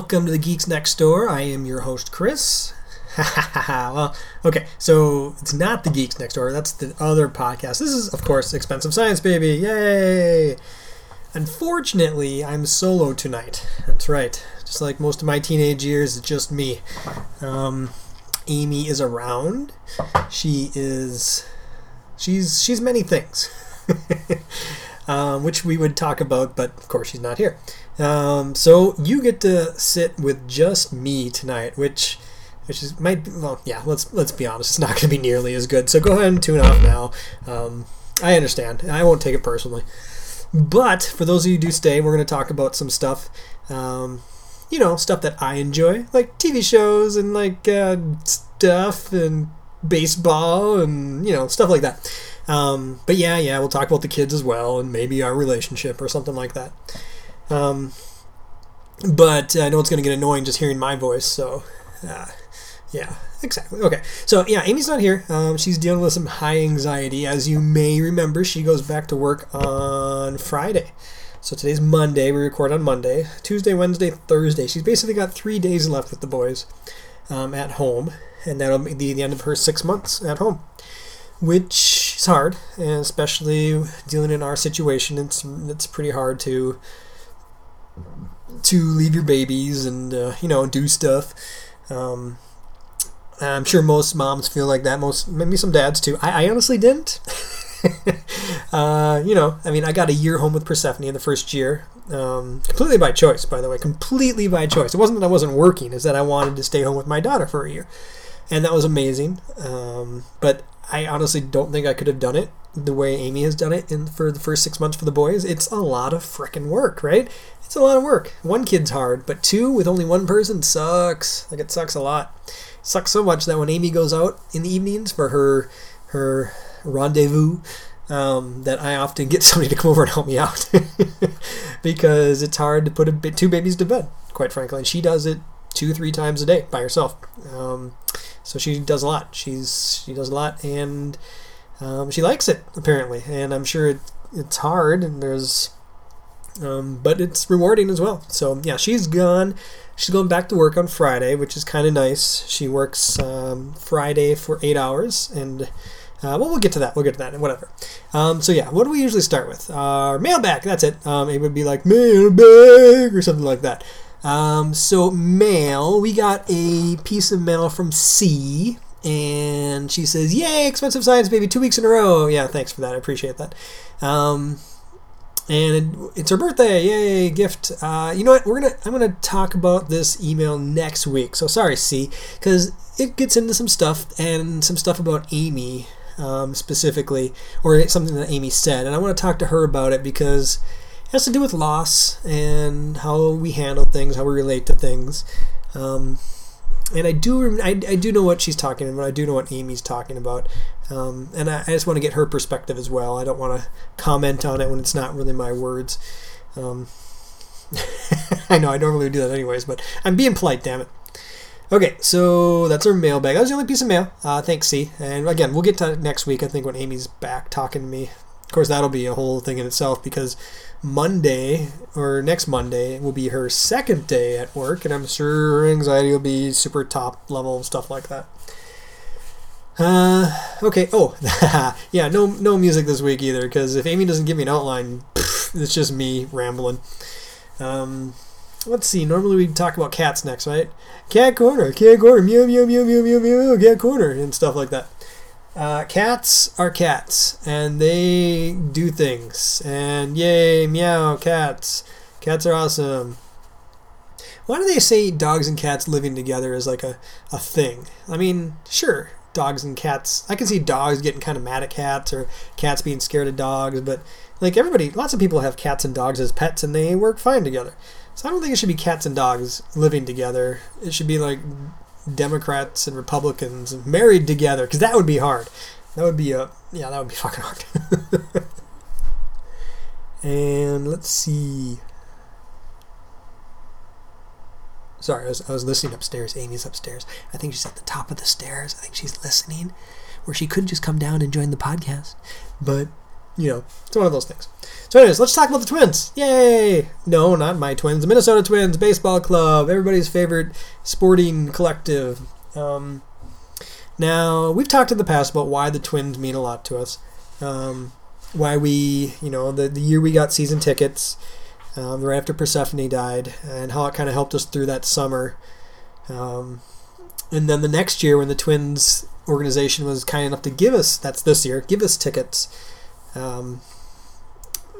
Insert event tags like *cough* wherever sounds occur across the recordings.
Welcome to the Geeks Next Door. I am your host Chris. *laughs* well, okay, so it's not the Geeks Next Door. That's the other podcast. This is, of course, Expensive Science, baby. Yay! Unfortunately, I'm solo tonight. That's right. Just like most of my teenage years, it's just me. Um, Amee is around. She is. She's she's many things, *laughs* um, which we would talk about, but of course she's not here. Um, so you get to sit with just me tonight, which which is might be, well yeah let's let's be honest it's not going to be nearly as good. So go ahead and tune off now. Um, i understand i won't take it personally. But for those of you who do stay we're going to talk about some stuff um, you know stuff that i enjoy like tv shows and like uh, stuff and baseball and you know stuff like that. Um, but yeah yeah we'll talk about the kids as well and maybe our relationship or something like that um, but i know it's going to get annoying just hearing my voice so uh, yeah, exactly. Okay, so yeah, Amee's not here. Um, she's dealing with some high anxiety. As you may remember, she goes back to work on Friday. So today's Monday. We record on Monday. Tuesday, Wednesday, Thursday. She's basically got three days left with the boys um, at home, and that'll be the end of her six months at home, which is hard, and especially dealing in our situation. It's it's pretty hard to to leave your babies and uh, you know do stuff. Um, I'm sure most moms feel like that. Most maybe some dads too. I, I honestly didn't. *laughs* uh, you know, I mean, I got a year home with Persephone in the first year, um, completely by choice. By the way, completely by choice. It wasn't that I wasn't working; it's that I wanted to stay home with my daughter for a year, and that was amazing. Um, but I honestly don't think I could have done it the way Amee has done it in for the first six months for the boys. It's a lot of freaking work, right? It's a lot of work. One kid's hard, but two with only one person sucks. Like it sucks a lot sucks so much that when Amee goes out in the evenings for her her rendezvous, um, that I often get *laughs* somebody to come over and help me out *laughs* because it's hard to put a two babies to bed, quite frankly. And she does it two, three times a day by herself. Um, so she does a lot. She's she does a lot, and um, she likes it apparently. And I'm sure it, it's hard, and there's, um, but it's rewarding as well. So yeah, she's gone. She's going back to work on Friday, which is kind of nice. She works um, Friday for eight hours, and uh, well, we'll get to that. We'll get to that. And whatever. Um, so yeah, what do we usually start with? Our mailbag. That's it. Um, it would be like mailbag or something like that. Um, so mail. We got a piece of mail from C, and she says, "Yay, expensive science, baby! Two weeks in a row." Yeah, thanks for that. I appreciate that. Um, and it's her birthday. Yay gift. Uh, you know what? We're gonna i'm gonna talk about this email next week. So sorry c because it gets into some stuff and some stuff about amee um, specifically or something that amee said. And i want to talk to her about it because it has to do with loss and how we handle things how we relate to things. Um, and I do I, I do know what she's talking about. I do know what Amee's talking about, um, and I, I, just want to get her perspective as well. I don't want to comment on it when it's not really my words. Um, *laughs* I know I normally do that anyways, but I'm being polite. Damn it. Okay, so that's our mailbag. That was the only piece of mail. Uh, thanks, C. And again, we'll get to next week. I think when Amee's back talking to me. Of course, that'll be a whole thing in itself because Monday or next Monday will be her second day at work, and I'm sure her anxiety will be super top level stuff like that. Uh, okay. Oh, *laughs* yeah. No, no music this week either, because if Amee doesn't give me an outline, pff, it's just me rambling. Um, let's see. Normally we talk about cats next, right? Cat corner, cat corner, meow meow meow meow meow meow, cat corner, and stuff like that. Uh, cats are cats, and they do things. And yay, meow, cats. Cats are awesome. Why do they say dogs and cats living together is like a, a thing? I mean, sure, dogs and cats. I can see dogs getting kind of mad at cats or cats being scared of dogs, but like everybody, lots of people have cats and dogs as pets and they work fine together. So I don't think it should be cats and dogs living together. It should be like Democrats and Republicans married together because that would be hard. That would be a yeah, that would be *laughs* fucking hard. and let's see. Sorry, I was, I was listening upstairs. Amee's upstairs. I think she's at the top of the stairs. I think she's listening, where she could just come down and join the podcast. But you know, it's one of those things. So, anyways, let's talk about the Twins. Yay! No, not my Twins. The Minnesota Twins Baseball Club, everybody's favorite sporting collective. Um, now, we've talked in the past about why the Twins mean a lot to us. Um, why we, you know, the, the year we got season tickets, um, right after Persephone died, and how it kind of helped us through that summer. Um, and then the next year, when the Twins organization was kind enough to give us, that's this year, give us tickets. Um,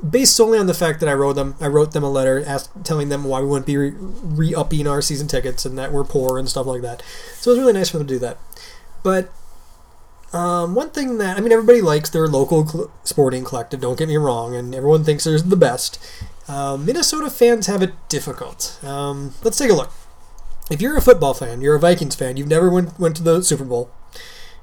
based solely on the fact that I wrote them, I wrote them a letter ask, telling them why we wouldn't be re upping our season tickets and that we're poor and stuff like that. So it was really nice for them to do that. But um, one thing that I mean, everybody likes their local cl- sporting collective. Don't get me wrong, and everyone thinks they're the best. Um, Minnesota fans have it difficult. Um, let's take a look. If you're a football fan, you're a Vikings fan, you've never went went to the Super Bowl.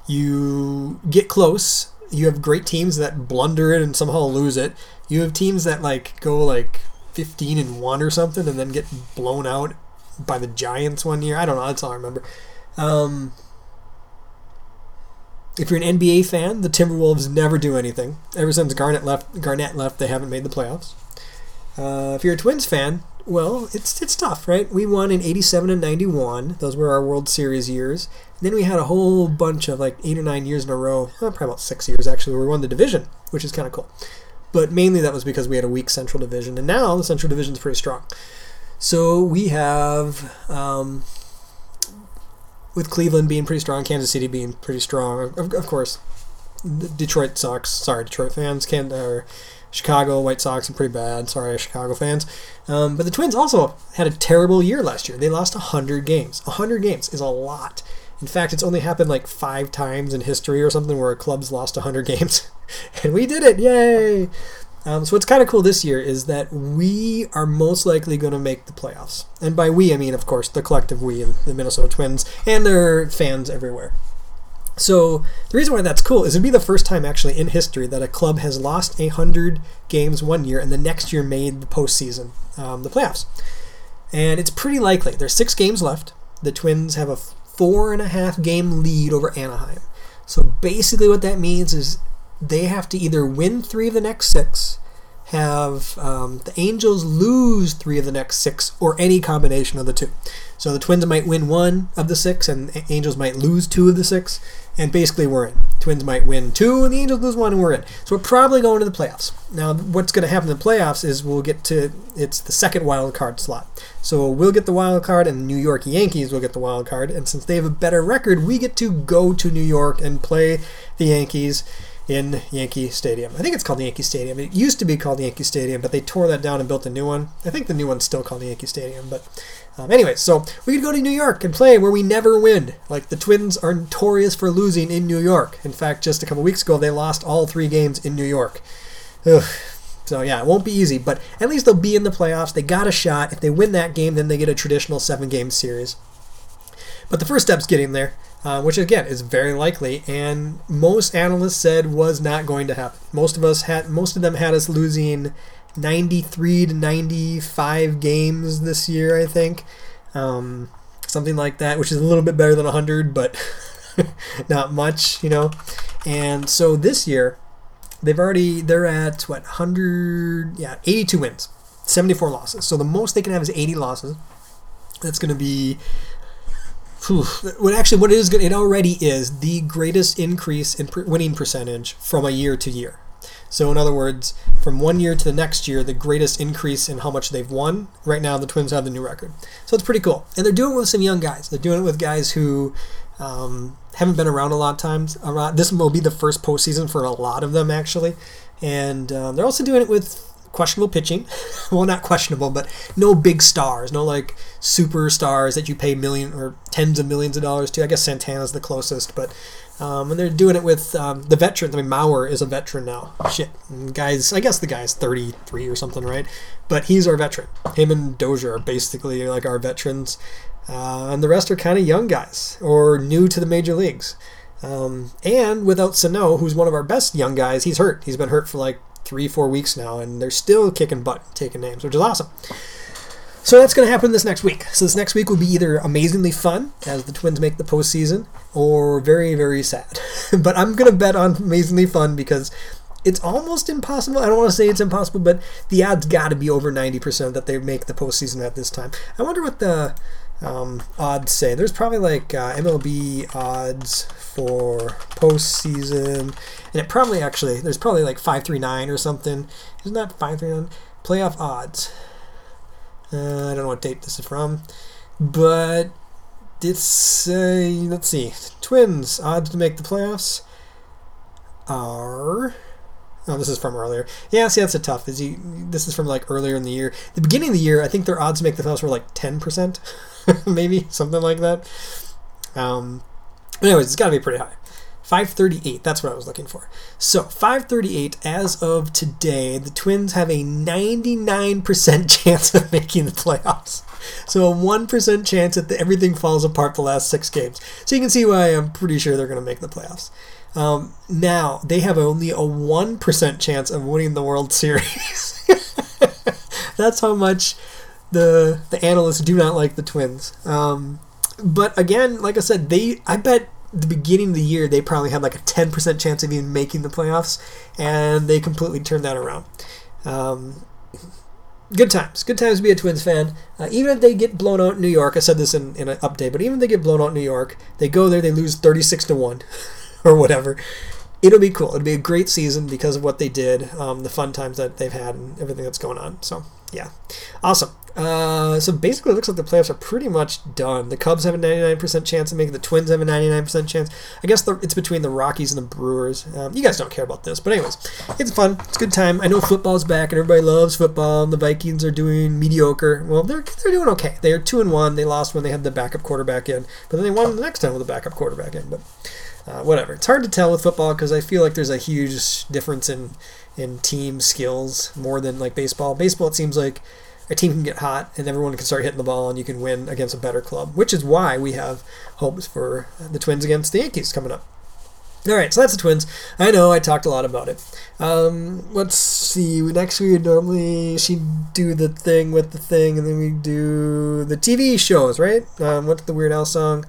You get close. You have great teams that blunder it and somehow lose it. You have teams that like go like 15 and 1 or something and then get blown out by the Giants one year. I don't know, that's all I remember. Um, if you're an NBA fan, the Timberwolves never do anything. Ever since Garnett left, Garnett left, they haven't made the playoffs. Uh, if you're a Twins fan, well, it's it's tough, right? We won in '87 and '91; those were our World Series years. And then we had a whole bunch of like eight or nine years in a row, well, probably about six years actually, where we won the division, which is kind of cool. But mainly that was because we had a weak Central Division, and now the Central Division is pretty strong. So we have um, with Cleveland being pretty strong, Kansas City being pretty strong. Of, of course, Detroit sucks. Sorry, Detroit fans. Can or Chicago White Sox are pretty bad. Sorry, Chicago fans. Um, but the Twins also had a terrible year last year. They lost 100 games. 100 games is a lot. In fact, it's only happened like five times in history or something where a club's lost 100 *laughs* games. and we did it! Yay! Um, so what's kind of cool this year is that we are most likely going to make the playoffs. And by we, I mean, of course, the collective we the Minnesota Twins and their fans everywhere. So the reason why that's cool is it'd be the first time actually in history that a club has lost hundred games one year and the next year made the postseason, um, the playoffs. And it's pretty likely. There's six games left. The Twins have a four and a half game lead over Anaheim. So basically, what that means is they have to either win three of the next six, have um, the Angels lose three of the next six, or any combination of the two. So the Twins might win one of the six, and Angels might lose two of the six, and basically we're in. Twins might win two, and the Angels lose one, and we're in. So we're probably going to the playoffs. Now, what's going to happen in the playoffs is we'll get to it's the second wild card slot. So we'll get the wild card, and New York Yankees will get the wild card. And since they have a better record, we get to go to New York and play the Yankees in Yankee Stadium. I think it's called Yankee Stadium. It used to be called Yankee Stadium, but they tore that down and built a new one. I think the new one's still called Yankee Stadium. But um, anyway, so we could go to New York and play where we never win. Like the Twins are notorious for losing in New York. In fact, just a couple weeks ago, they lost all three games in New York. Ugh. So yeah, it won't be easy, but at least they'll be in the playoffs. They got a shot. If they win that game, then they get a traditional seven-game series. But the first step's getting there uh, which again is very likely, and most analysts said was not going to happen. Most of us had, most of them had us losing 93 to 95 games this year, I think, um, something like that, which is a little bit better than 100, but *laughs* not much, you know. And so this year, they've already they're at what 100, yeah, 82 wins, 74 losses. So the most they can have is 80 losses. That's going to be. What actually, what it is, it already is the greatest increase in winning percentage from a year to year. So, in other words, from one year to the next year, the greatest increase in how much they've won. Right now, the Twins have the new record. So, it's pretty cool. And they're doing it with some young guys. They're doing it with guys who um, haven't been around a lot of times. This will be the first postseason for a lot of them, actually. And um, they're also doing it with questionable pitching. *laughs* well, not questionable, but no big stars, no like superstars that you pay million or tens of millions of dollars to. I guess Santana's the closest, but um, and they're doing it with um, the veterans. I mean, Mauer is a veteran now. Shit, and guys. I guess the guy's 33 or something, right? But he's our veteran. Him and Dozier are basically like our veterans, uh, and the rest are kind of young guys or new to the major leagues. Um, and without Sano, who's one of our best young guys, he's hurt. He's been hurt for like three, four weeks now, and they're still kicking butt, taking names, which is awesome. So that's going to happen this next week. So this next week will be either amazingly fun as the Twins make the postseason, or very, very sad. *laughs* but I'm going to bet on amazingly fun because it's almost impossible. I don't want to say it's impossible, but the odds got to be over 90% that they make the postseason at this time. I wonder what the um, odds say. There's probably like uh, MLB odds for postseason, and it probably actually, there's probably like 539 or something. Isn't that 539? Playoff odds. Uh, I don't know what date this is from, but it's, uh, let's see, Twins odds to make the playoffs are. Oh, this is from earlier. Yeah, see, that's a tough. Is he? This is from like earlier in the year. The beginning of the year, I think their odds to make the playoffs were like ten percent, *laughs* maybe something like that. Um, anyways, it's got to be pretty high. 538, that's what I was looking for. So, 538, as of today, the Twins have a 99% *laughs* chance of making the playoffs. So, a 1% chance that everything falls apart the last six games. So, you can see why I'm pretty sure they're going to make the playoffs. Um, now, they have only a 1% chance of winning the World *laughs* Series. *laughs* that's how much the, the analysts do not like the Twins. Um, but again, like I said, they I bet the beginning of the year, they probably had like a 10% chance of even making the playoffs, and they completely turned that around. Um, good times. Good times to be a Twins fan. Uh, even if they get blown out in New York, I said this in, in an update, but even if they get blown out in New York, they go there, they lose 36 to 1 *laughs* or whatever. It'll be cool. It'll be a great season because of what they did, um, the fun times that they've had, and everything that's going on. So, yeah. Awesome. Uh, so basically, it looks like the playoffs are pretty much done. The Cubs have a 99% chance of making the Twins have a 99% chance. I guess the, it's between the Rockies and the Brewers. Um, you guys don't care about this, but anyways, it's fun. It's a good time. I know football's back and everybody loves football. And the Vikings are doing mediocre. Well, they're they're doing okay. They are two and one. They lost when they had the backup quarterback in, but then they won the next time with a backup quarterback in. But uh, whatever. It's hard to tell with football because I feel like there's a huge difference in in team skills more than like baseball. Baseball, it seems like a team can get hot and everyone can start hitting the ball and you can win against a better club, which is why we have hopes for the Twins against the Yankees coming up. All right, so that's the Twins. I know I talked a lot about it. Um, let's see. Next, we would normally she do the thing with the thing, and then we do the TV shows, right? Um, what's the Weird Al song?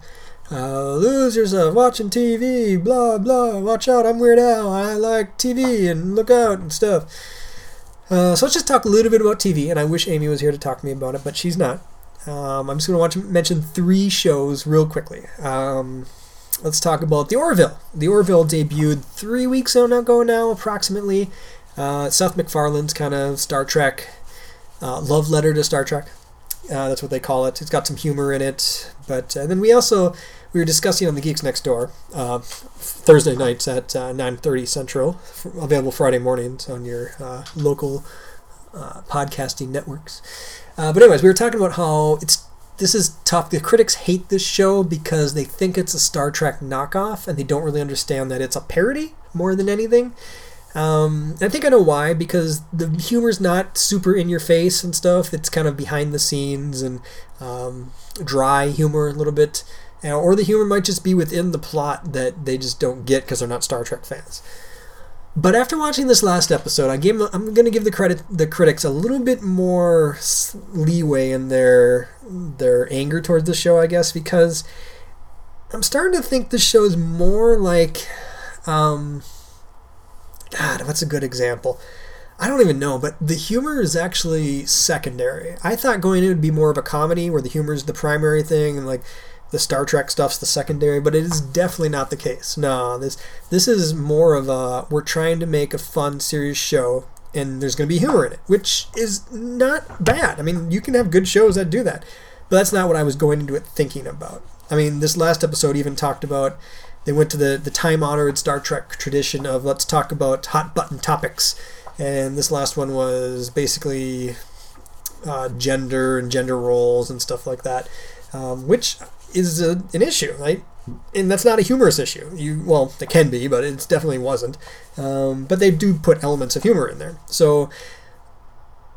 Uh, lose yourself watching TV, blah blah. Watch out, I'm Weird Al. I like TV and look out and stuff. Uh, so let's just talk a little bit about TV, and I wish Amee was here to talk to me about it, but she's not. Um, I'm just going to mention three shows real quickly. Um, let's talk about The Orville. The Orville debuted three weeks ago now, approximately. Uh, Seth MacFarlane's kind of Star Trek uh, love letter to Star Trek. Uh, that's what they call it. It's got some humor in it, but uh, then we also we were discussing on the Geeks Next Door uh, Thursday nights at uh, 9:30 Central, available Friday mornings on your uh, local uh, podcasting networks. Uh, but anyways, we were talking about how it's this is tough. The critics hate this show because they think it's a Star Trek knockoff, and they don't really understand that it's a parody more than anything. Um, I think I know why because the humor's not super in your face and stuff. It's kind of behind the scenes and um, dry humor a little bit. Uh, or the humor might just be within the plot that they just don't get because they're not Star Trek fans. But after watching this last episode, I gave I'm going to give the credit the critics a little bit more leeway in their their anger towards the show, I guess, because I'm starting to think the show is more like, um, God, what's a good example? I don't even know, but the humor is actually secondary. I thought going in would be more of a comedy where the humor is the primary thing and like the Star Trek stuff's the secondary, but it is definitely not the case. No, this this is more of a we're trying to make a fun, serious show, and there's going to be humor in it, which is not bad. I mean, you can have good shows that do that, but that's not what I was going into it thinking about. I mean, this last episode even talked about they went to the the time honored Star Trek tradition of let's talk about hot button topics, and this last one was basically uh, gender and gender roles and stuff like that, um, which is a, an issue, right? And that's not a humorous issue. You well, it can be, but it definitely wasn't. Um, but they do put elements of humor in there. So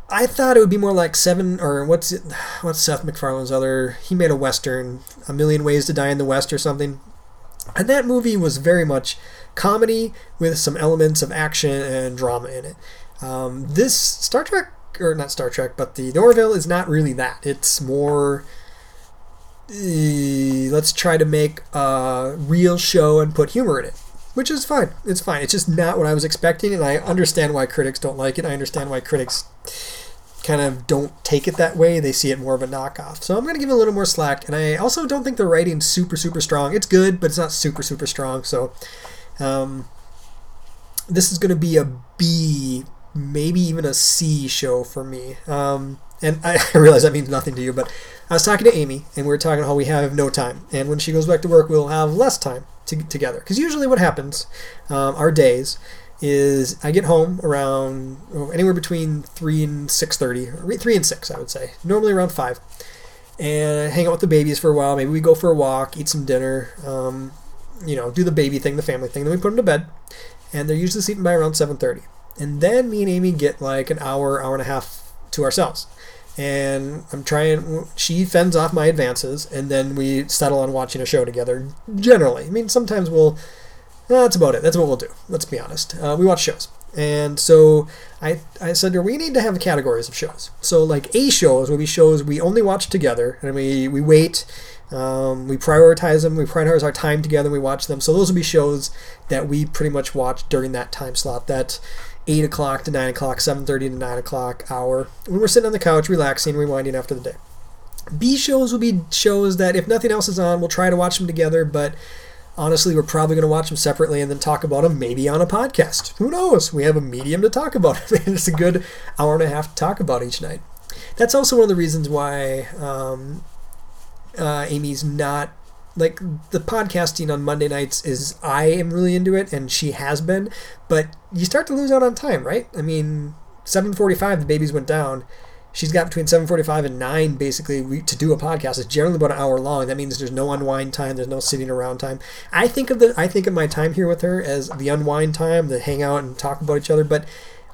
I thought it would be more like seven or what's it? *sighs* What's Seth MacFarlane's other? He made a western, A Million Ways to Die in the West, or something. And that movie was very much comedy with some elements of action and drama in it. Um, this Star Trek, or not Star Trek, but the Orville is not really that. It's more let's try to make a real show and put humor in it. which is fine. It's fine. It's just not what I was expecting, and I understand why critics don't like it. I understand why critics kind of don't take it that way. They see it more of a knockoff. So I'm going to give it a little more slack. And I also don't think the writing's super, super strong. It's good, but it's not super, super strong. So um, this is going to be a B, maybe even a C show for me. Um, and *laughs* I realize that means nothing to you, but I was talking to Amee, and we were talking how we have no time. And when she goes back to work, we'll have less time to, together. Because usually what happens, um, our days, is I get home around oh, anywhere between three and six thirty, three and six, I would say. Normally around five, and I hang out with the babies for a while. Maybe we go for a walk, eat some dinner, um, you know, do the baby thing, the family thing. Then we put them to bed, and they're usually sleeping by around seven thirty. And then me and Amee get like an hour, hour and a half to ourselves. And I'm trying. She fends off my advances, and then we settle on watching a show together. Generally, I mean, sometimes we'll that's about it. That's what we'll do. Let's be honest. Uh, we watch shows. And so I, I said we need to have categories of shows. So, like A shows will be shows we only watch together, and we, we wait, um, we prioritize them, we prioritize our time together, and we watch them. So, those will be shows that we pretty much watch during that time slot, that 8 o'clock to 9 o'clock, 7.30 to 9 o'clock hour, when we're sitting on the couch, relaxing, rewinding after the day. B shows will be shows that, if nothing else is on, we'll try to watch them together, but honestly, we're probably going to watch them separately and then talk about them maybe on a podcast. Who knows? We have a medium to talk about *laughs* it. it's a good hour and a half to talk about each night. That's also one of the reasons why um, uh, Amee's not like the podcasting on Monday nights is I am really into it and she has been, but you start to lose out on time, right? I mean, 7:45 the babies went down she's got between 7.45 and 9 basically to do a podcast. It's generally about an hour long. That means there's no unwind time. There's no sitting around time. I think of the i think of my time here with her as the unwind time the hang out and talk about each other. But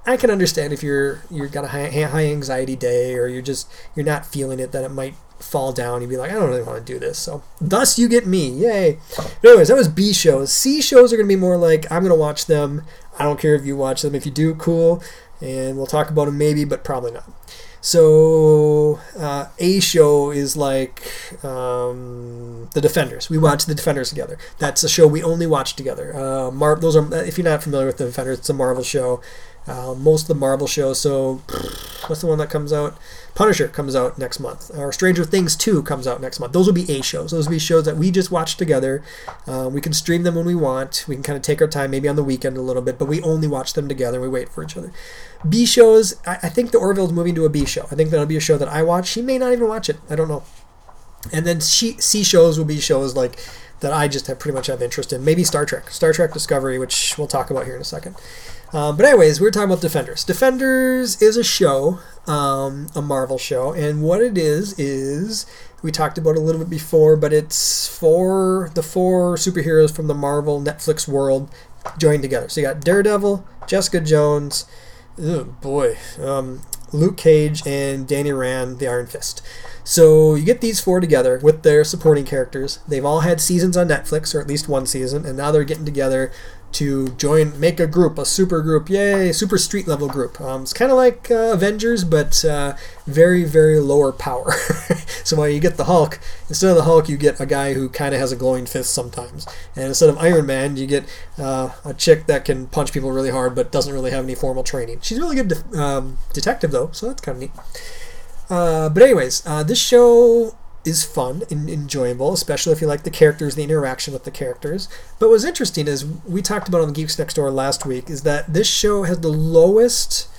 i can understand if you're you've got a high, high anxiety day or you're just you're not feeling it that it might fall down. You'd be like i don't really want to do this. So thus you get me. Yay. But anyways that was b shows. C shows are going to be more like i'm going to watch them. I don't care if you watch them. If you do cool. And we'll talk about them maybe but probably not so uh, a show is like um, the Defenders. We watch the Defenders together. That's a show we only watch together. Uh, Mar- those are if you're not familiar with the Defenders, it's a Marvel show. Uh, most of the Marvel shows. So, *sniffs* what's the one that comes out? Punisher comes out next month, or Stranger Things 2 comes out next month. Those will be A shows. Those will be shows that we just watch together. Uh, we can stream them when we want. We can kind of take our time, maybe on the weekend a little bit, but we only watch them together. We wait for each other. B shows, I, I think the Orville's moving to a B show. I think that'll be a show that I watch. She may not even watch it. I don't know. And then C shows will be shows like that I just have pretty much have interest in. Maybe Star Trek, Star Trek Discovery, which we'll talk about here in a second. Um, but anyways, we are talking about Defenders. Defenders is a show, um, a Marvel show, and what it is is we talked about a little bit before, but it's for the four superheroes from the Marvel Netflix world joined together. So you got Daredevil, Jessica Jones, oh boy, um, Luke Cage, and Danny Rand, the Iron Fist. So you get these four together with their supporting characters. They've all had seasons on Netflix, or at least one season, and now they're getting together to join, make a group, a super group, yay, super street level group. Um, it's kind of like uh, Avengers, but uh, very, very lower power. *laughs* so while you get the Hulk, instead of the Hulk, you get a guy who kind of has a glowing fist sometimes. And instead of Iron Man, you get uh, a chick that can punch people really hard but doesn't really have any formal training. She's a really good de- um, detective, though, so that's kind of neat. Uh, but, anyways, uh, this show is fun and enjoyable, especially if you like the characters, the interaction with the characters. But what's interesting is we talked about on the Geeks Next Door last week is that this show has the lowest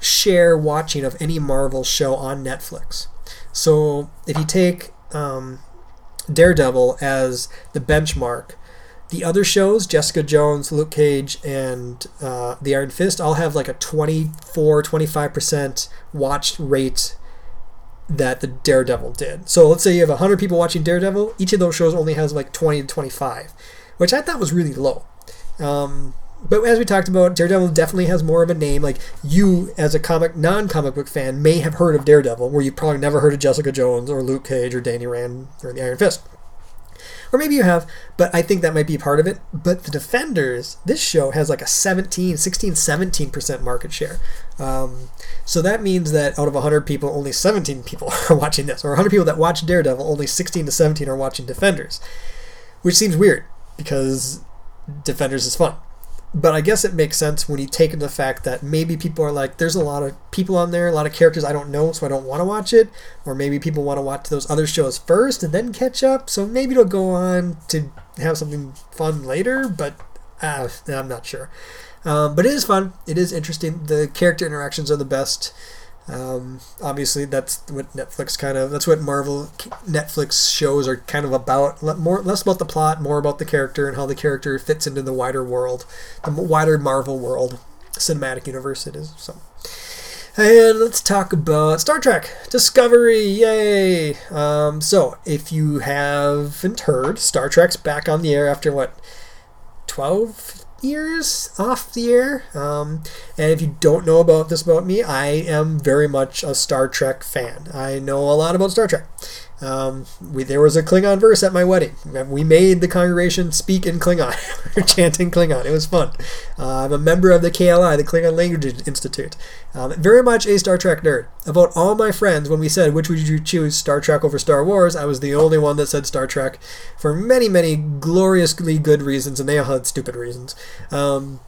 share watching of any Marvel show on Netflix. So if you take um, Daredevil as the benchmark, the other shows, Jessica Jones, Luke Cage, and uh, The Iron Fist, all have like a 24, 25% watch rate that the Daredevil did. So let's say you have 100 people watching Daredevil, each of those shows only has like 20 to 25, which I thought was really low. Um, but as we talked about, Daredevil definitely has more of a name. Like you, as a comic non-comic book fan, may have heard of Daredevil, where you probably never heard of Jessica Jones or Luke Cage or Danny Rand or the Iron Fist. Or maybe you have, but I think that might be part of it. But the Defenders, this show has like a 17, 16, 17% market share. Um, so that means that out of 100 people, only 17 people *laughs* are watching this. Or 100 people that watch Daredevil, only 16 to 17 are watching Defenders. Which seems weird because Defenders is fun. But I guess it makes sense when you take into the fact that maybe people are like, there's a lot of people on there, a lot of characters I don't know, so I don't want to watch it. Or maybe people want to watch those other shows first and then catch up. So maybe it'll go on to have something fun later, but uh, I'm not sure. Um, but it is fun. It is interesting. The character interactions are the best. Um, obviously, that's what Netflix kind of that's what Marvel Netflix shows are kind of about. More less about the plot, more about the character and how the character fits into the wider world, the wider Marvel world, cinematic universe. It is so. And let's talk about Star Trek Discovery. Yay! Um, so, if you haven't heard, Star Trek's back on the air after what, 12 years off the air. Um, and if you don't know about this about me, I am very much a Star Trek fan. I know a lot about Star Trek. Um, we, there was a Klingon verse at my wedding. We made the congregation speak in Klingon. *laughs* chanting Klingon. It was fun. Uh, I'm a member of the KLI, the Klingon Language Institute. Um, very much a Star Trek nerd. About all my friends, when we said which would you choose, Star Trek over Star Wars, I was the only one that said Star Trek for many, many gloriously good reasons, and they all had stupid reasons. Um,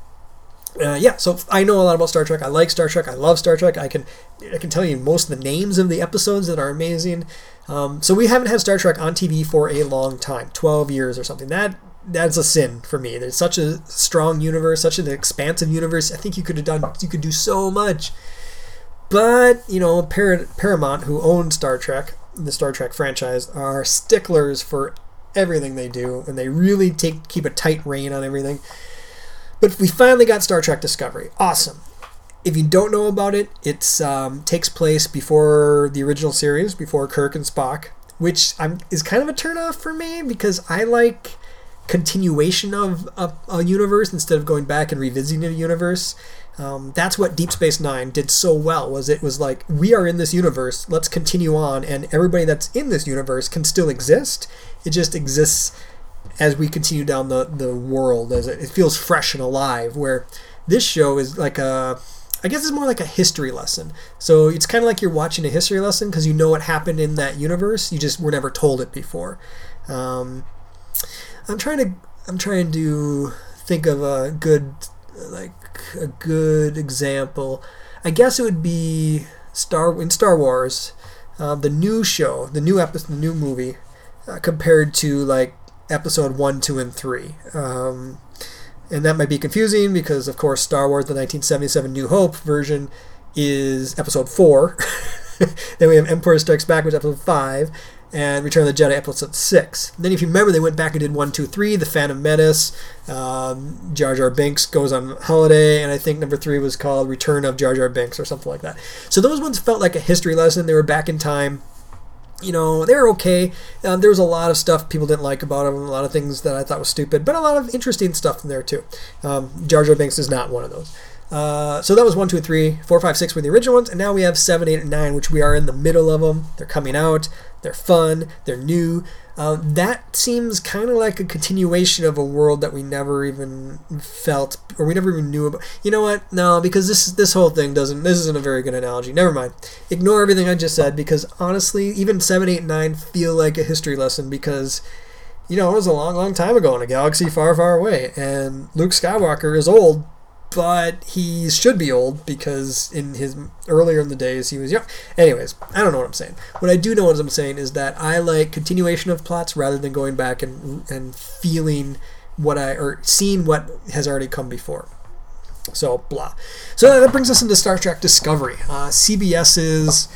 uh, yeah, so I know a lot about Star Trek. I like Star Trek. I love Star Trek. I can I can tell you most of the names of the episodes that are amazing. Um, so we haven't had Star Trek on TV for a long time, 12 years or something. That that's a sin for me. There's such a strong universe, such an expansive universe. I think you could have done you could do so much. But, you know, Par- Paramount who owns Star Trek, the Star Trek franchise, are sticklers for everything they do and they really take keep a tight rein on everything. But we finally got Star Trek Discovery. Awesome. If you don't know about it, it um, takes place before the original series, before Kirk and Spock, which I'm, is kind of a turnoff for me because I like continuation of a, a universe instead of going back and revisiting a universe. Um, that's what Deep Space Nine did so well. Was it was like we are in this universe, let's continue on, and everybody that's in this universe can still exist. It just exists as we continue down the, the world as it, it feels fresh and alive where this show is like a I guess it's more like a history lesson. So it's kind of like you're watching a history lesson because you know what happened in that universe. You just were never told it before. Um, I'm trying to I'm trying to think of a good like a good example. I guess it would be Star in Star Wars, uh, the new show, the new episode, the new movie, uh, compared to like episode one, two, and three. Um, and that might be confusing because, of course, Star Wars, the 1977 New Hope version, is episode four. *laughs* then we have Empire Strikes Back, which is episode five, and Return of the Jedi, episode six. And then, if you remember, they went back and did one, two, three, The Phantom Menace, um, Jar Jar Binks goes on holiday, and I think number three was called Return of Jar Jar Binks or something like that. So those ones felt like a history lesson. They were back in time you know, they're okay. Um, there was a lot of stuff people didn't like about them, a lot of things that I thought was stupid, but a lot of interesting stuff in there too. Um, Jar Jar Binks is not one of those. Uh, so that was one, two, three, four, five, six were the original ones, and now we have seven, eight, and nine, which we are in the middle of them. They're coming out. They're fun. They're new. Uh, that seems kind of like a continuation of a world that we never even felt or we never even knew about. You know what? No, because this this whole thing doesn't. This isn't a very good analogy. Never mind. Ignore everything I just said because honestly, even seven, eight, nine feel like a history lesson because you know it was a long, long time ago in a galaxy far, far away, and Luke Skywalker is old, but he should be old because in his earlier in the days he was young. Anyways, I don't know what I'm saying. What I do know what I'm saying is that I like continuation of plots rather than going back and and feeling what I or seeing what has already come before. So blah. So that brings us into Star Trek Discovery, uh, CBS's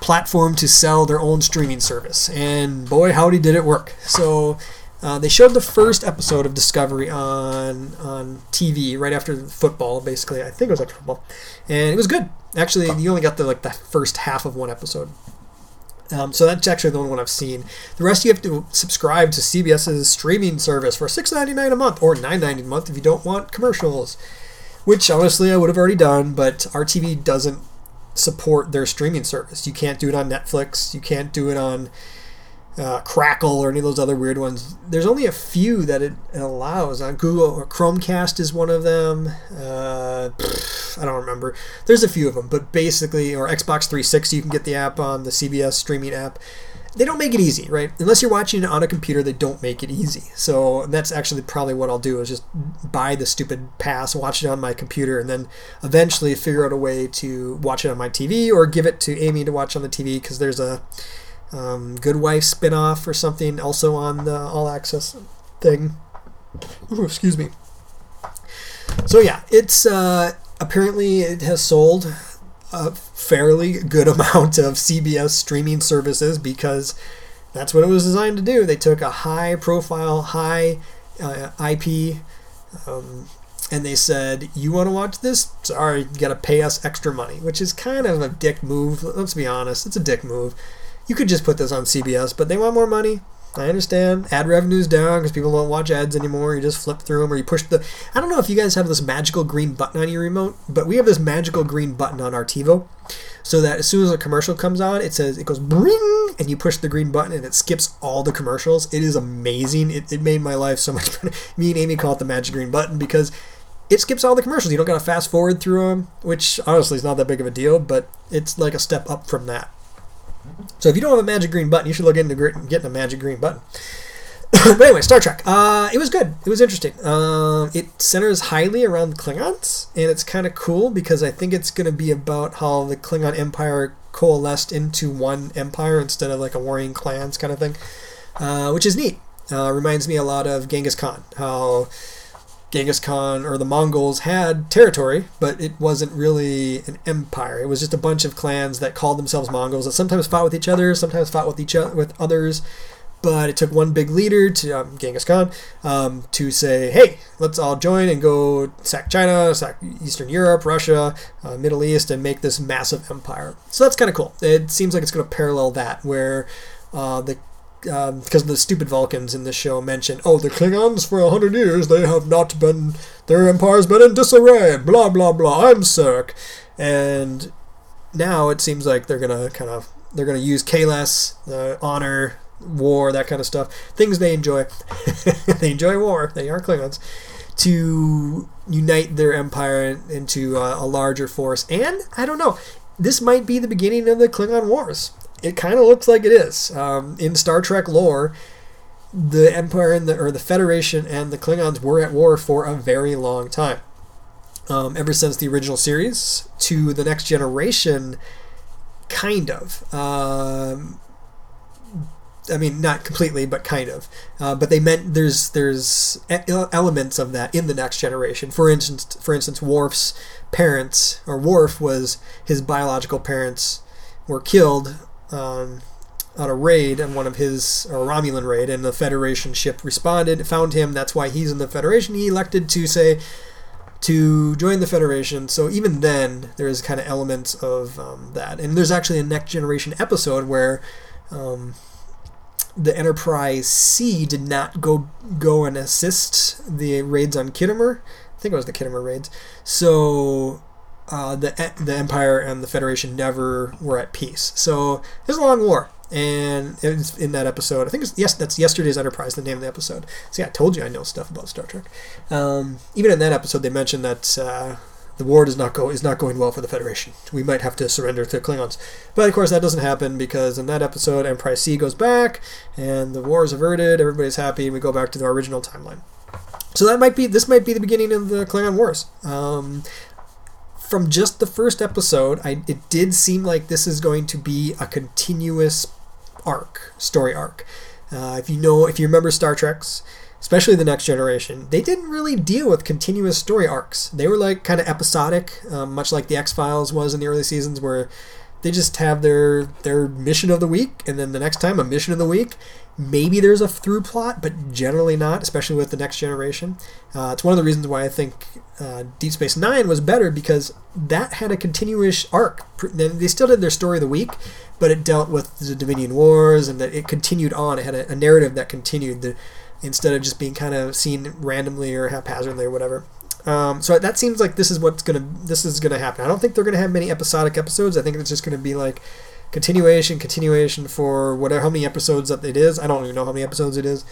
platform to sell their own streaming service, and boy howdy did it work. So uh, they showed the first episode of Discovery on on TV right after football, basically. I think it was after football, and it was good. Actually, you only got the like the first half of one episode. Um, so that's actually the only one I've seen. The rest you have to subscribe to CBS's streaming service for $6.99 a month or $9.99 a month if you don't want commercials. Which honestly I would have already done, but our TV doesn't support their streaming service. You can't do it on Netflix. You can't do it on uh, Crackle or any of those other weird ones. There's only a few that it, allows on Google. Or Chromecast is one of them. Uh, I don't remember. There's a few of them, but basically, or Xbox 360, you can get the app on the CBS streaming app. they don't make it easy, right? Unless you're watching it on a computer, they don't make it easy. So that's actually probably what I'll do is just buy the stupid pass, watch it on my computer, and then eventually figure out a way to watch it on my TV or give it to Amee to watch on the TV because there's a um, Good Wife spinoff or something also on the All Access thing. Ooh, excuse me. So yeah, it's uh, apparently it has sold a fairly good *laughs* amount of CBS streaming services because that's what it was designed to do. They took a high profile, high uh, IP, um, and they said, "You want to watch this? Sorry, you got to pay us extra money," which is kind of a dick move. Let's be honest, it's a dick move. You could just put this on CBS, but they want more money. I understand. Ad revenue's down because people don't watch ads anymore. You just flip through them or you push the. I don't know if you guys have this magical green button on your remote, but we have this magical green button on our TiVo so that as soon as a commercial comes on, it says, it goes bring, and you push the green button and it skips all the commercials. It is amazing. It, it made my life so much better. *laughs* Me and Amee call it the magic green button because it skips all the commercials. You don't got to fast forward through them, which honestly is not that big of a deal, but it's like a step up from that. So if you don't have a magic green button, you should look into getting a magic green button. *coughs* but anyway, Star Trek. Uh, it was good. It was interesting. Uh, it centers highly around the Klingons, and it's kind of cool because I think it's going to be about how the Klingon Empire coalesced into one empire instead of like a warring clans kind of thing, uh, which is neat. Uh, reminds me a lot of Genghis Khan. How Genghis Khan or the Mongols had territory, but it wasn't really an empire. It was just a bunch of clans that called themselves Mongols that sometimes fought with each other, sometimes fought with each other, with others. But it took one big leader to um, Genghis Khan um, to say, "Hey, let's all join and go sack China, sack Eastern Europe, Russia, uh, Middle East, and make this massive empire." So that's kind of cool. It seems like it's going to parallel that, where uh, the because um, the stupid Vulcans in this show mention, oh, the Klingons for a hundred years they have not been, their empire's been in disarray, blah blah blah. I'm Sarek, and now it seems like they're gonna kind of they're gonna use Kahless, the honor, war, that kind of stuff, things they enjoy. *laughs* they enjoy war. They are Klingons to unite their empire into a larger force. And I don't know, this might be the beginning of the Klingon Wars it kind of looks like it is. Um, in Star Trek lore, the Empire and the or the Federation and the Klingons were at war for a very long time. Um, ever since the original series to the next generation, kind of. Um, I mean, not completely, but kind of. Uh, but they meant there's there's elements of that in the next generation. For instance, for instance, Worf's parents or Worf was his biological parents were killed um, on a raid on one of his or Romulan raid, and the Federation ship responded, found him. That's why he's in the Federation. He elected to say to join the Federation. So even then, there's kind of elements of um, that. And there's actually a Next Generation episode where um, the Enterprise C did not go go and assist the raids on Khitomer. I think it was the Khitomer raids. So uh, the the Empire and the Federation never were at peace. So there's a long war, and it's in that episode. I think it's yes, that's yesterday's Enterprise, the name of the episode. See, I told you I know stuff about Star Trek. Um, even in that episode, they mentioned that. Uh, the war does not go is not going well for the Federation. We might have to surrender to Klingons, but of course that doesn't happen because in that episode, Enterprise C goes back, and the war is averted. Everybody's happy, and we go back to the original timeline. So that might be this might be the beginning of the Klingon Wars. Um, from just the first episode, I, it did seem like this is going to be a continuous arc, story arc. Uh, if you know, if you remember Star Trek's, especially the Next Generation, they didn't really deal with continuous story arcs. They were like kind of episodic, um, much like the X Files was in the early seasons, where they just have their their mission of the week, and then the next time a mission of the week. Maybe there's a through plot, but generally not, especially with the Next Generation. Uh, it's one of the reasons why I think uh, Deep Space Nine was better because that had a continuous arc. They still did their story of the week, but it dealt with the Dominion Wars and that it continued on. It had a, a narrative that continued the, instead of just being kind of seen randomly or haphazardly or whatever. Um, so that seems like this is what's gonna this is gonna happen. I don't think they're gonna have many episodic episodes. I think it's just gonna be like continuation, continuation for whatever how many episodes that it is. I don't even know how many episodes it is,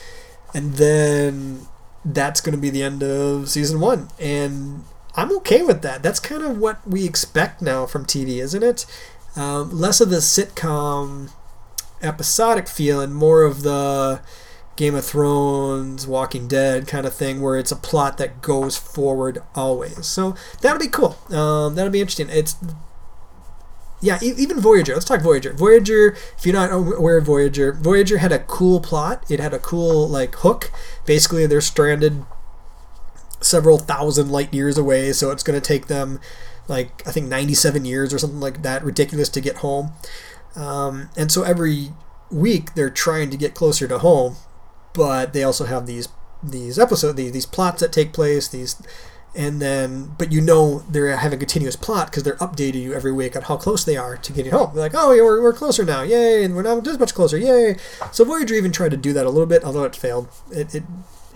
and then that's going to be the end of season one. And I'm okay with that. That's kind of what we expect now from TV, isn't it? Um, less of the sitcom episodic feel and more of the Game of Thrones, Walking Dead kind of thing, where it's a plot that goes forward always. So that'll be cool. Um, that'll be interesting. It's yeah, even Voyager. Let's talk Voyager. Voyager. If you're not aware of Voyager, Voyager had a cool plot. It had a cool like hook. Basically, they're stranded several thousand light years away, so it's going to take them like I think 97 years or something like that, ridiculous to get home. Um, and so every week they're trying to get closer to home, but they also have these these episodes, these, these plots that take place, these and then but you know they're a continuous plot because they're updating you every week on how close they are to getting home. They're like, oh, yeah, we're, we're closer now, yay, and we're not this much closer, yay. So Voyager even tried to do that a little bit, although it failed. It, it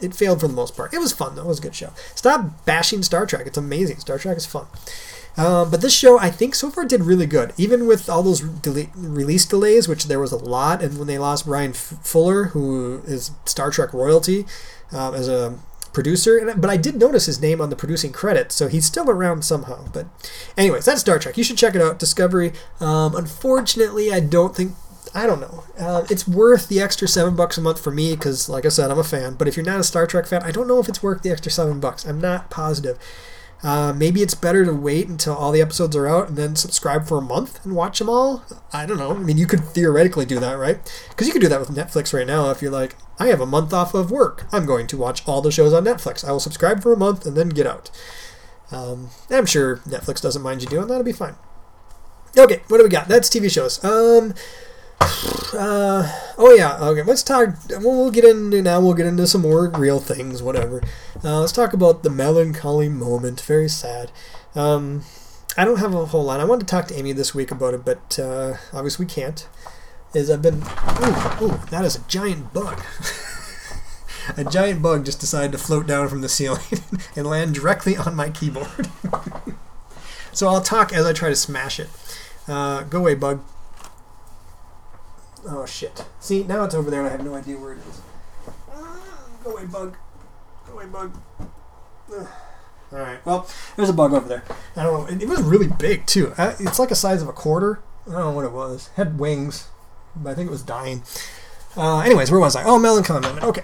it failed for the most part. It was fun though. It was a good show. Stop bashing Star Trek. It's amazing. Star Trek is fun. Um, but this show, I think, so far did really good. Even with all those del- release delays, which there was a lot, and when they lost Bryan F- Fuller, who is Star Trek royalty, um, as a producer. But I did notice his name on the producing credits, so he's still around somehow. But, anyways, that's Star Trek. You should check it out. Discovery. Um, unfortunately, I don't think. I don't know. Uh, it's worth the extra seven bucks a month for me because, like I said, I'm a fan. But if you're not a Star Trek fan, I don't know if it's worth the extra seven bucks. I'm not positive. Uh, maybe it's better to wait until all the episodes are out and then subscribe for a month and watch them all. I don't know. I mean, you could theoretically do that, right? Because you could do that with Netflix right now if you're like, I have a month off of work. I'm going to watch all the shows on Netflix. I will subscribe for a month and then get out. Um, I'm sure Netflix doesn't mind you doing that. It'll be fine. Okay, what do we got? That's TV shows. Um, uh, oh yeah. Okay, let's talk. We'll get into now. We'll get into some more real things. Whatever. Uh, let's talk about the melancholy moment. Very sad. Um, I don't have a whole lot. I wanted to talk to Amee this week about it, but uh, obviously we can't. Is I've been. Ooh, ooh, that is a giant bug. *laughs* a giant bug just decided to float down from the ceiling *laughs* and land directly on my keyboard. *laughs* so I'll talk as I try to smash it. Uh, go away, bug. Oh shit. See, now it's over there and I have no idea where it is. Go away, bug. Go away, bug. Alright, well, there's a bug over there. I don't know. It, it was really big, too. Uh, It's like the size of a quarter. I don't know what it was. Had wings, but I think it was dying. Uh, anyways, where was I? Oh, melancholy moment. Okay.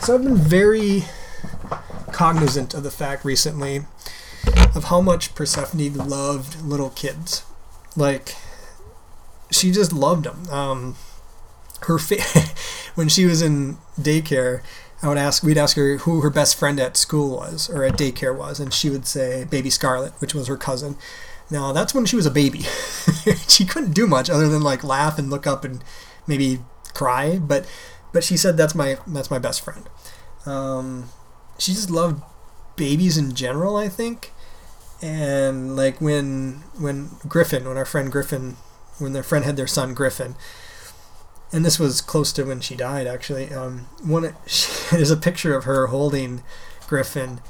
So I've been very cognizant of the fact recently of how much Persephone loved little kids. Like, she just loved him. Um, her fa- *laughs* when she was in daycare, I would ask we'd ask her who her best friend at school was or at daycare was, and she would say Baby Scarlet, which was her cousin. Now that's when she was a baby. *laughs* she couldn't do much other than like laugh and look up and maybe cry, but but she said that's my that's my best friend. Um, she just loved babies in general, I think. And like when when Griffin, when our friend Griffin when their friend had their son Griffin, and this was close to when she died actually. Um, one she, *laughs* there's a picture of her holding Griffin,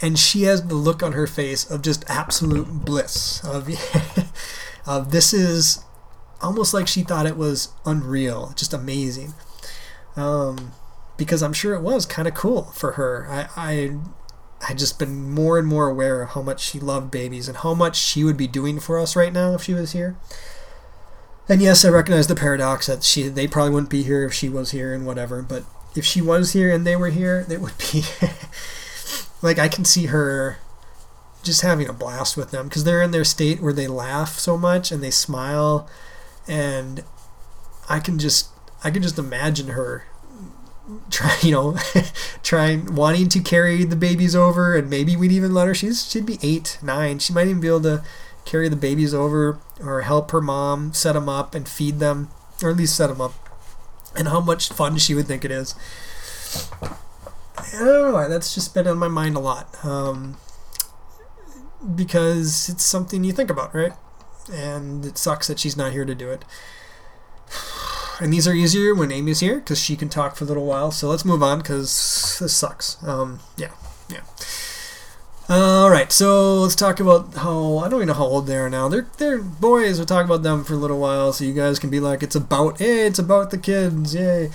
and she has the look on her face of just absolute bliss. Of, *laughs* of this is almost like she thought it was unreal, just amazing. Um, because I'm sure it was kind of cool for her. I, I I just been more and more aware of how much she loved babies and how much she would be doing for us right now if she was here. And yes, I recognize the paradox that she they probably wouldn't be here if she was here and whatever, but if she was here and they were here, it would be *laughs* like I can see her just having a blast with them because they're in their state where they laugh so much and they smile and I can just I can just imagine her try *laughs* you know trying wanting to carry the babies over and maybe we'd even let her she's she'd be eight nine she might even be able to carry the babies over or help her mom set them up and feed them or at least set them up and how much fun she would think it is i don't know why that's just been on my mind a lot um, because it's something you think about right and it sucks that she's not here to do it *sighs* and these are easier when Amee's here because she can talk for a little while. So let's move on because this sucks. Um, yeah, yeah. All right, so let's talk about how I don't even know how old they are now. They're they're boys. We'll talk about them for a little while, so you guys can be like, it's about hey, it's about the kids, yay.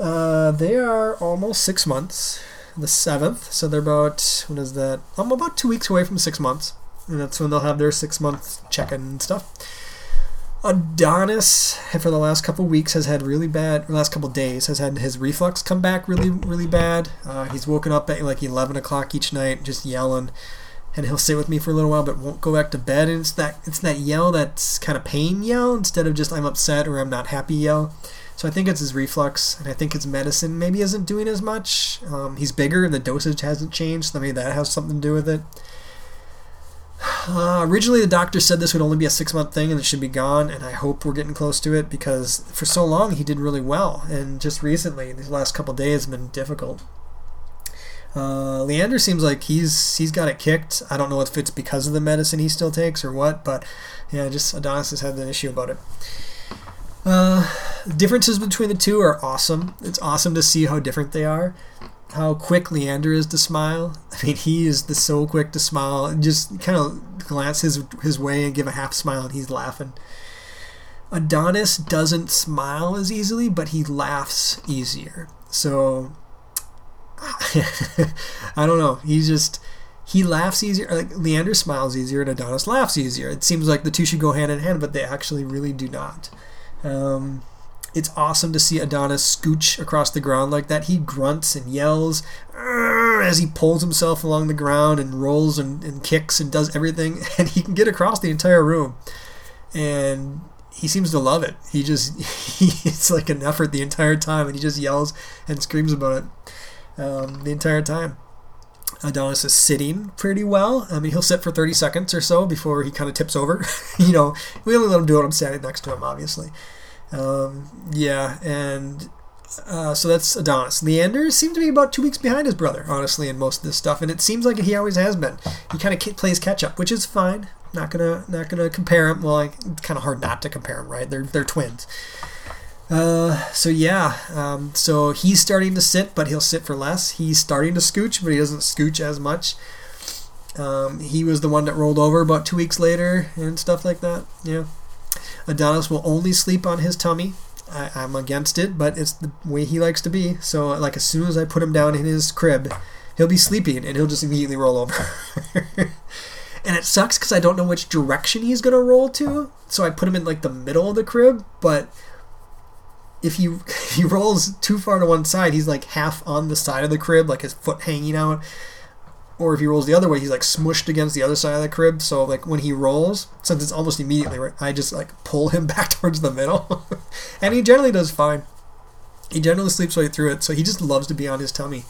Uh, they are almost six months, the seventh. So they're about what is that? I'm about two weeks away from six months, and that's when they'll have their six month check-in and stuff. Adonis, for the last couple weeks, has had really bad. Last couple days has had his reflux come back really, really bad. Uh, he's woken up at like eleven o'clock each night, just yelling, and he'll sit with me for a little while, but won't go back to bed. And it's that it's that yell that's kind of pain yell instead of just I'm upset or I'm not happy yell. So I think it's his reflux, and I think his medicine maybe isn't doing as much. Um, he's bigger, and the dosage hasn't changed, so maybe that has something to do with it. Uh, originally, the doctor said this would only be a six month thing and it should be gone, and I hope we're getting close to it because for so long he did really well, and just recently, these last couple days have been difficult. Uh, Leander seems like he's he's got it kicked. I don't know if it's because of the medicine he still takes or what, but yeah, just Adonis has had an issue about it. Uh, differences between the two are awesome. It's awesome to see how different they are how quick Leander is to smile. I mean, he is the so quick to smile and just kind of glance his his way and give a half smile, and he's laughing. Adonis doesn't smile as easily, but he laughs easier. So *laughs* I don't know. He's just he laughs easier. Like Leander smiles easier, and Adonis laughs easier. It seems like the two should go hand in hand, but they actually really do not. Um, it's awesome to see Adonis scooch across the ground like that. He grunts and yells as he pulls himself along the ground and rolls and, and kicks and does everything, *laughs* and he can get across the entire room. And he seems to love it. He just, *laughs* he, it's like an effort the entire time, and he just yells and screams about it um, the entire time. Adonis is sitting pretty well. I mean, he'll sit for 30 seconds or so before he kind of tips over. *laughs* you know, we only let him do it. I'm standing next to him, obviously. Um, yeah, and uh, so that's Adonis. Leander seems to be about two weeks behind his brother, honestly, in most of this stuff, and it seems like he always has been. He kind of plays catch up, which is fine. Not gonna not gonna compare him. Well, like, it's kind of hard not to compare him, right? They're they're twins. Uh, so yeah, um, so he's starting to sit, but he'll sit for less. He's starting to scooch, but he doesn't scooch as much. Um, he was the one that rolled over about two weeks later and stuff like that. Yeah. Adonis will only sleep on his tummy. I, am against it, but it's the way he likes to be. So, like, as soon as I put him down in his crib, he'll be sleeping and he'll just immediately roll over. *laughs* and it sucks because I don't know which direction he's going to roll to. So I put him in, like, the middle of the crib, but if he, *laughs* if he rolls too far to one side, he's, like, half on the side of the crib, like his foot hanging out or if he rolls the other way, he's like smushed against the other side of the crib. So like when he rolls, since it's almost immediately right, I just like pull him *laughs* back towards the middle, *laughs* and he generally does fine. He generally sleeps right through it, so he just loves to be on his tummy.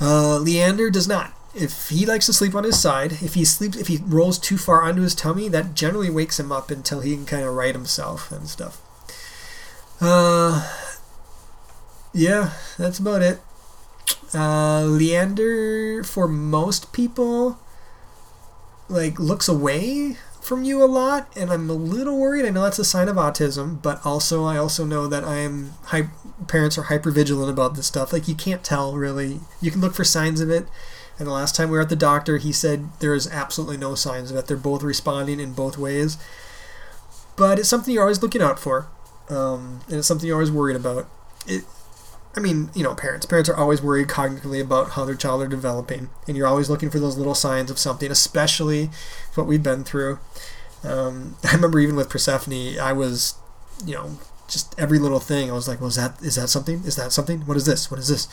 Uh, Leander does not. If he likes to sleep on his side, if he sleeps, if he rolls too far onto his tummy, that generally wakes him up until he can kind of right himself and stuff. Uh, yeah, that's about it. Uh, Leander, for most people, like looks away from you a lot, and I'm a little worried. I know that's a sign of autism, but also I also know that I'm hy- parents are hyper vigilant about this stuff. Like you can't tell really. You can look for signs of it. And the last time we were at the doctor, he said there is absolutely no signs of it. They're both responding in both ways. But it's something you're always looking out for, um, and it's something you're always worried about. It, I mean, you know, parents. Parents are always worried cognitively about how their child are developing, and you're always looking for those little signs of something, especially what we've been through. Um, *laughs* I remember even with Persephone, I was, you know, just every little thing. I was like, "Well, is that is that something? Is that something? What is this? What is this?"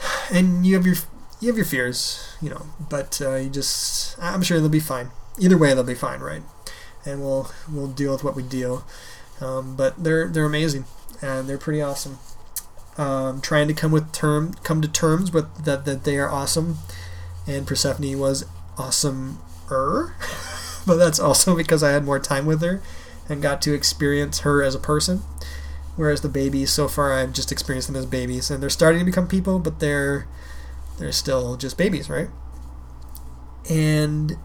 *sighs* And you have your you have your fears, you know, but uh, you just I'm sure they'll be fine. Either way, they'll be fine, right? And we'll we'll deal with what we deal. Um, but they're they're amazing and they're pretty awesome um, trying to come with term come to terms with that that they are awesome, and Persephone was awesomer, *laughs* but that's also because I had more time with her and got to experience her as a person. Whereas the babies, so far, I've just experienced them as babies, and they're starting to become people, but they're they're still just babies, right? And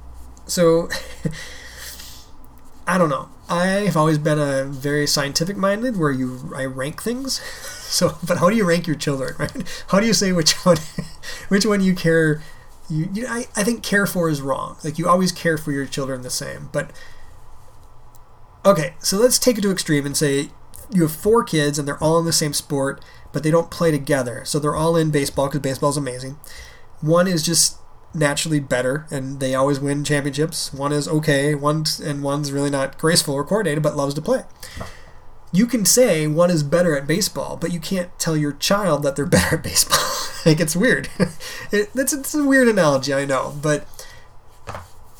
so *laughs* I don't know. I've always been a very scientific minded, where you I rank things. *laughs* So, *laughs* but how do you rank your children, *laughs* right? How do you say which one, *laughs* which one you care? You, you I, I think care for is wrong. Like you always care for your children the same. But okay, so let's take it to extreme and say you have four kids and they're all in the same sport, but they don't play together. So they're all in baseball because baseball is amazing. One is just naturally better, and they always win championships. One is okay, one's and one's really not graceful or coordinated, but loves to play. You can say one is better at baseball, but you can't tell your child that they're *laughs* better at baseball. *laughs* like it's weird. *laughs* it, it's, it's a weird analogy, I know, but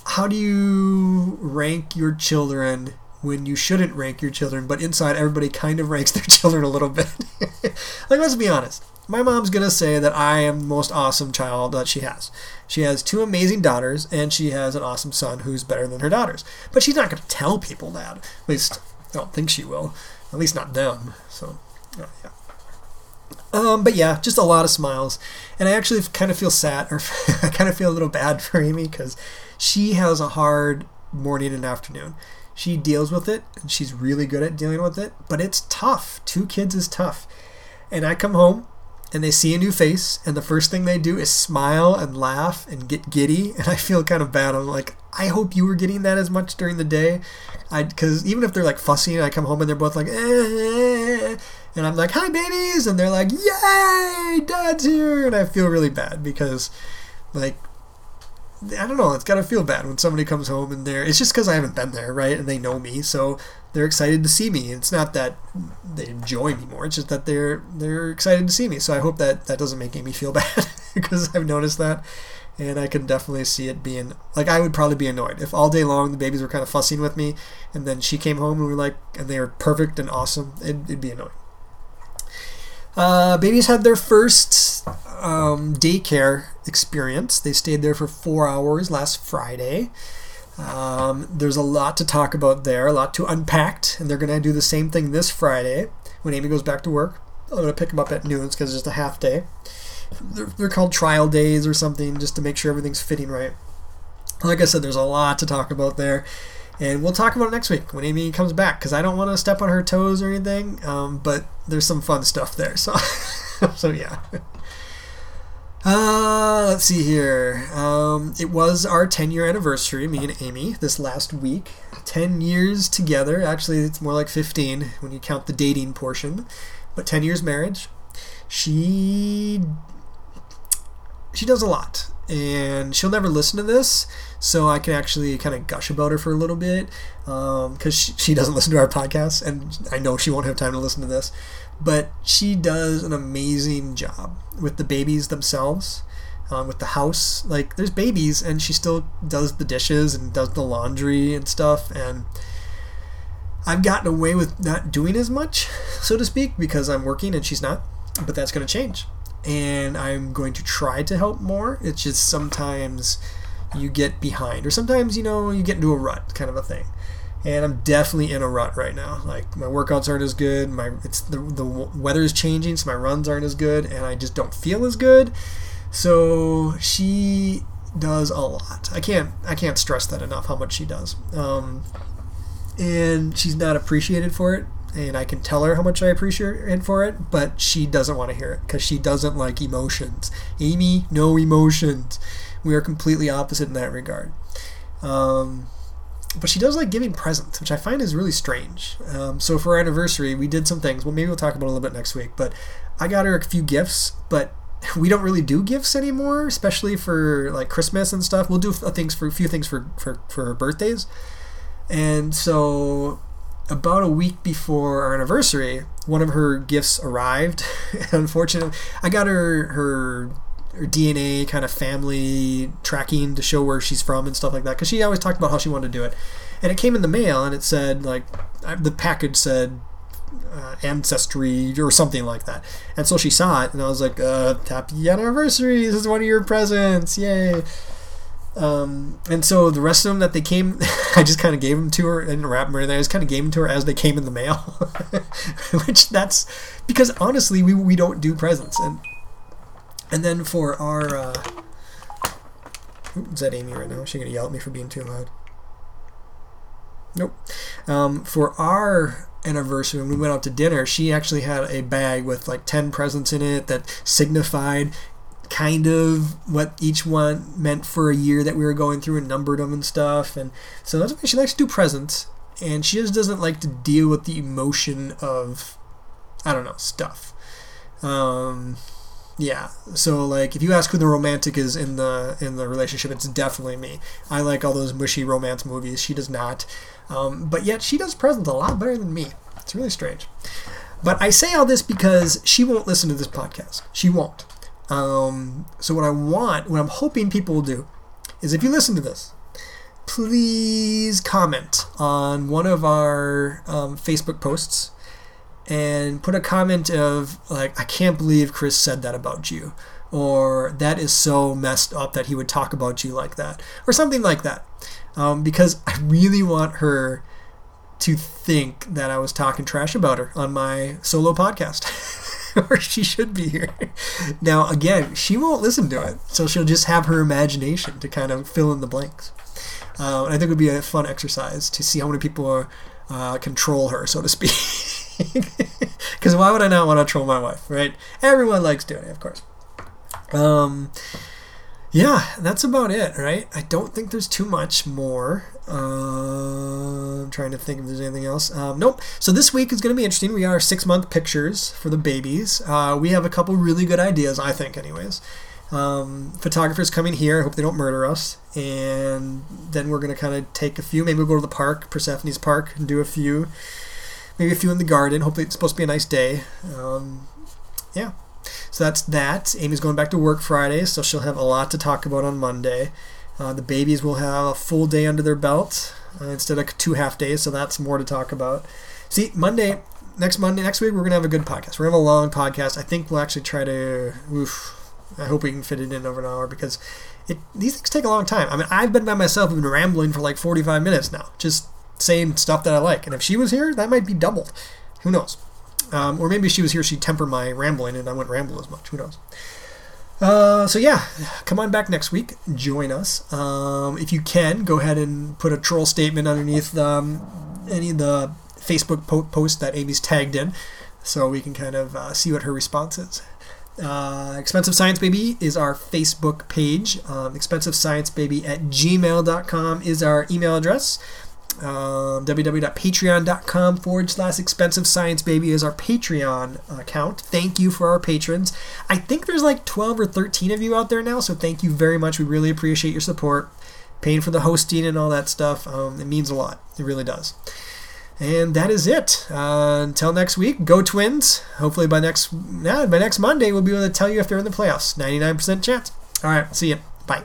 how do you rank your children when you shouldn't rank your children, but inside everybody kind of ranks their children a little bit? like let's be honest my mom's gonna say that I am the most awesome child that she has. She has two amazing daughters, and she has an awesome son who's better than her daughters. But she's not gonna tell people that. At least I don't think she will. At least not them. So, yeah. Um, but yeah, just a lot of smiles, and I actually kind of feel sad, or *laughs* I kind of feel a little bad for Amee because she has a hard morning and afternoon. She deals with it, and she's really good at dealing with it. But it's tough. Two kids is tough, and I come home and they see a new face, and the first thing they do is smile and laugh and get giddy, *laughs* and I feel kind of bad. I'm like, I hope you were getting that as much during the day, I because even if they're like fussy, and I come home and they're both like, eh, and I'm like, hi babies, and they're like, yay, dad's here, and I feel really bad because, like, I don't know. It's got to feel bad when somebody comes home and they're. It's just because I haven't been there, right? And they know me, so they're excited to see me. It's not that they enjoy me more. It's just that they're they're excited to see me. So I hope that that doesn't make Amee feel *laughs* bad because I've noticed that, and I can definitely see it being like I would probably be annoyed if all day long the babies were kind of fussing with me, and then she came home and we were like, and they were perfect and awesome. It'd, it'd be annoying. Uh, babies had their first um, daycare experience. They stayed there for four hours last Friday. Um, there's a lot to talk about there, a lot to unpack, and they're going to do the same thing this Friday when Amee goes back to work. I'm going to pick them up at noon because it's just a half day. They're, they're called trial days or something just to make sure everything's fitting right. Like I said, there's a lot to talk about there. And we'll talk about it next week when Amee comes back because I don't want to step on her toes or anything. Um, but there's some fun stuff there. So, *laughs* so yeah. Uh, let's see here. Um, it was our 10 year anniversary, me and Amee, this last week. 10 years together. Actually, it's more like 15 when you count the dating portion. But 10 years marriage. She she does a lot and she'll never listen to this so i can actually kind of gush about her for a little bit because um, she, she doesn't listen to our podcast and i know she won't have time to listen to this but she does an amazing job with the babies themselves um, with the house. Like there's babies and she still does the dishes and does the laundry and stuff and i've gotten away with not doing as much *laughs* so to speak because i'm working and she's not but that's going to change. And i'm going to try to help more. It's just sometimes you get behind or sometimes you know you get into a rut kind of a thing and I'm definitely in a rut right now. Like my workouts aren't as good. My it's the the weather is changing, so my runs aren't as good, and I just don't feel as good. So she does a lot. I can't I can't stress that enough how much she does. Um, and she's not appreciated for it, and I can tell her how much I appreciate it for it, but she doesn't want to hear it because she doesn't like emotions. Amee, no emotions. We are completely opposite in that regard. Um, but she does like giving presents, which I find is really strange. Um, so for our anniversary, we did some things. Well, maybe we'll talk about a little bit next week. But I got her a few gifts, but *laughs* we don't really do gifts anymore, especially for like Christmas and stuff. We'll do things for a few things for for for her birthdays, and so about a week before our anniversary, one of her gifts arrived. *laughs* Unfortunately, I got her her her DNA kind of family tracking to show where she's from and stuff like that. Because she always talked about how she wanted to do it, and it came in the mail and it said like the package said uh, ancestry or something like that. And so she saw it, and I was like, uh, "Happy anniversary! This is one of your presents! Yay!" Um, and so the rest of them that they came, *laughs* I just kind of gave them to her and wrapped them or anything. I just kind of gave them to her as they came in the mail, *laughs* which that's because honestly, we, we don't do presents, and and then for our, uh, is that Amee right now? Is she gonna yell at me for being too loud? Nope. Um, for our anniversary, when we went out to dinner, she actually had a bag with like 10 presents in it that signified kind of what each one meant for a year that we were going through and numbered them and stuff. And so that's why she likes to do presents. And she just doesn't like to deal with the emotion of, I don't know, stuff. Um, Yeah. So like, if you ask who the romantic is in the in the relationship, it's definitely me. I like all those mushy romance movies. She does not. Um, but yet she does presents a lot better than me. It's really strange. But I say all this because she won't listen to this podcast. She won't. Um, so what I want, what I'm hoping people will do, is if you listen to this, please comment on one of our um, Facebook posts and put a comment of like, I can't believe Chris said that about you, or that is so messed up that he would talk about you like that, or something like that, um, because I really want her to think that I was talking trash about her on my solo podcast. *laughs* or she should be here. Now, again, she won't listen to it, so she'll just have her imagination to kind of fill in the blanks. Uh, and I think it would be a fun exercise to see how many people are, uh, control her, so to speak. *laughs* Because *laughs* why would I not want to troll my wife, right? Everyone likes doing it, of course. Um, yeah, that's about it, right? I don't think there's too much more. Uh, I'm trying to think if there's anything else. Um, nope. So this week is going to be interesting. We are six month pictures for the babies. Uh, we have a couple really good ideas, I think, anyways. Um, photographers coming here. I hope they don't murder us. And then we're going to kind of take a few. Maybe we'll go to the park, Persephone's Park, and do a few. Maybe a few in the garden. Hopefully it's supposed to be a nice day. Um, yeah. So that's that. Amee's going back to work Friday, so she'll have a lot to talk about on Monday. Uh, the babies will have a full day under their belt uh, instead of two half days, so that's more to talk about. See, Monday, next Monday, next week, we're gonna have a good podcast. We're gonna have a long podcast. I think we'll actually try to. Oof, I hope we can fit it in over an hour because it these things take a long time. I mean, I've been by myself, I've been rambling for like 45 minutes now, just saying stuff that I like. And if she was here, that might be doubled. Who knows? Um, or maybe she was here, she'd temper my rambling and I wouldn't ramble as much. Who knows? Uh, so yeah, come on back next week. Join us. Um, if you can, go ahead and put a troll statement underneath um, any of the Facebook po- posts that Amee's tagged in, so we can kind of uh, see what her response is. Uh, Expensive Science Baby is our Facebook page. Um, Expensive Science Baby at gmail.com is our email address. Um, www.patreon.com forward slash expensive science baby is our Patreon account. Thank you for our patrons. I think there's like 12 or 13 of you out there now, so thank you very much. We really appreciate your support. Paying for the hosting and all that stuff. Um, it means a lot. It really does. And that is it. Uh, until next week, go Twins. Hopefully by next yeah, by next Monday we'll be able to tell you if they're in the playoffs. 99% chance. All right, see you. Bye.